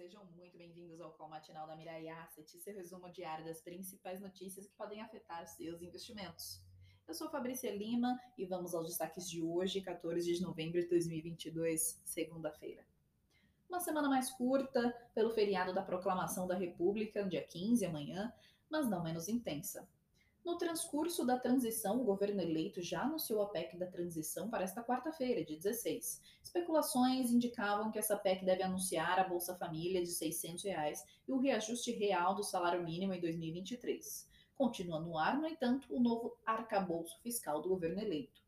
sejam muito bem-vindos ao call matinal da Mirai Asset, seu resumo diário das principais notícias que podem afetar seus investimentos. Eu sou Fabrícia Lima e vamos aos destaques de hoje, 14 de novembro de 2022, segunda-feira. Uma semana mais curta, pelo feriado da Proclamação da República, dia 15, amanhã, mas não menos intensa. No transcurso da transição, o governo eleito já anunciou a PEC da transição para esta quarta-feira, de 16. Especulações indicavam que essa PEC deve anunciar a Bolsa Família de 600 reais e o reajuste real do salário mínimo em 2023. Continua no ar, no entanto, o novo arcabouço fiscal do governo eleito.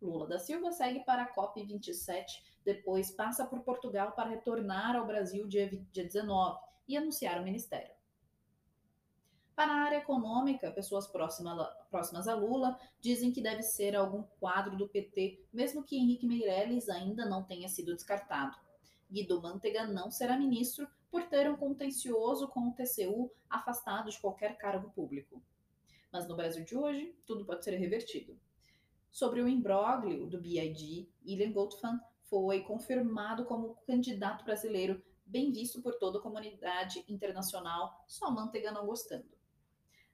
Lula da Silva segue para a COP27, depois passa por Portugal para retornar ao Brasil dia 19 e anunciar o ministério. Para a área econômica, pessoas próximas, a Lula dizem que deve ser algum quadro do PT, mesmo que Henrique Meirelles ainda não tenha sido descartado. Guido Mantega não será ministro por ter um contencioso com o TCU afastado de qualquer cargo público. Mas no Brasil de hoje, tudo pode ser revertido. Sobre o imbróglio do BID, William Goldfan foi confirmado como candidato brasileiro, bem visto por toda a comunidade internacional, só Manteiga não gostando.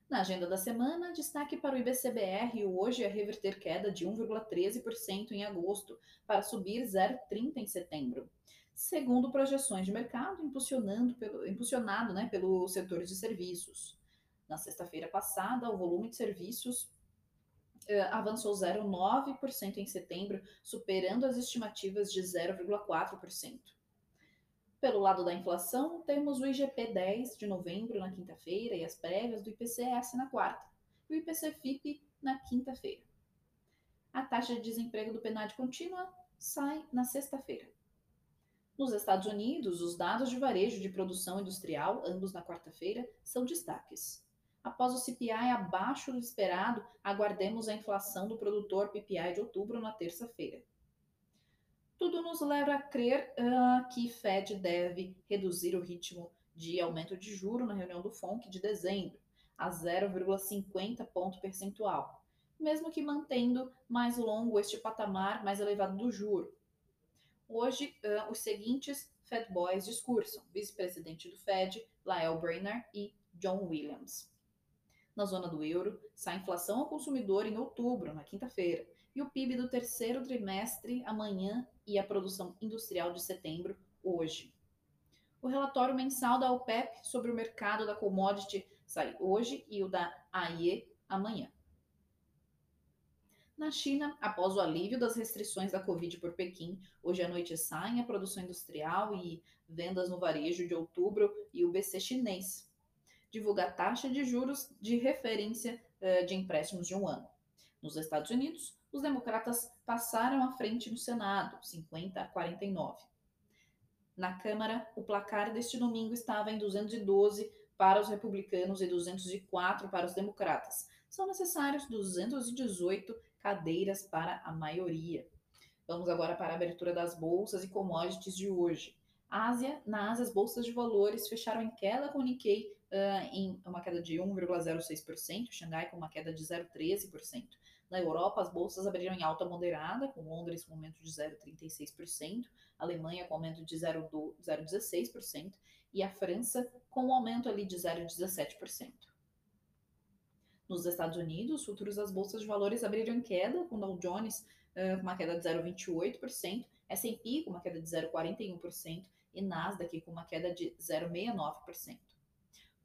Na agenda da semana, destaque para o IBCBR hoje é reverter queda de 1,13% em agosto, para subir 0,30% em setembro. Segundo projeções de mercado, impulsionando pelo, impulsionado né, pelo setor de serviços. Na sexta-feira passada, o volume de serviços eh, avançou 0,9% em setembro, superando as estimativas de 0,4%. Pelo lado da inflação, temos o IGP 10 de novembro na quinta-feira e as prévias do IPCS na quarta, e o IPC-FIP na quinta-feira. A taxa de desemprego do PNAD contínua sai na sexta-feira. Nos Estados Unidos, os dados de varejo de produção industrial, ambos na quarta-feira, são destaques. Após o CPI abaixo do esperado, aguardemos a inflação do produtor PPI de outubro na terça-feira. Tudo nos leva a crer uh, que Fed deve reduzir o ritmo de aumento de juro na reunião do FONC de dezembro a 0,50 ponto percentual, mesmo que mantendo mais longo este patamar mais elevado do juro. Hoje, uh, os seguintes Fed Boys discursam: vice-presidente do Fed, Lael Brainerd e John Williams. Na zona do euro, sai inflação ao consumidor em outubro, na quinta-feira, e o PIB do terceiro trimestre amanhã e a produção industrial de setembro hoje. O relatório mensal da OPEP sobre o mercado da commodity sai hoje e o da AIE amanhã. Na China, após o alívio das restrições da Covid por Pequim, hoje à noite saem a produção industrial e vendas no varejo de outubro e o BC chinês divulga a taxa de juros de referência uh, de empréstimos de um ano. Nos Estados Unidos, os democratas passaram à frente no Senado, 50 a 49. Na Câmara, o placar deste domingo estava em 212 para os republicanos e 204 para os democratas. São necessários 218 cadeiras para a maioria. Vamos agora para a abertura das bolsas e commodities de hoje. Ásia, na Ásia, as bolsas de valores fecharam em queda com o Nikkei uh, em uma queda de 1,06%, Xangai com uma queda de 0,13%. Na Europa, as bolsas abriram em alta moderada, com Londres com aumento de 0,36%, Alemanha com aumento de 0,16% e a França com um aumento ali de 0,17%. Nos Estados Unidos, futuros das bolsas de valores abriram em queda, com Dow Jones uh, com uma queda de 0,28%, S&P com uma queda de 0,41% e Nasdaq com uma queda de 0,69%.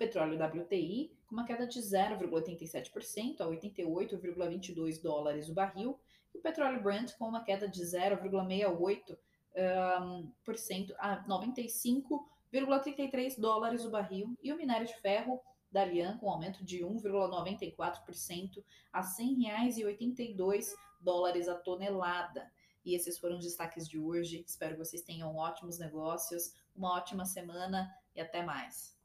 Petróleo WTI com uma queda de 0,87% a 88,22 dólares o barril e o petróleo Brent com uma queda de 0,68% um, a 95,33 dólares o barril e o minério de ferro da Lian com aumento de 1,94% a R$ 100,82 dólares a tonelada. E esses foram os destaques de hoje. Espero que vocês tenham ótimos negócios, uma ótima semana e até mais.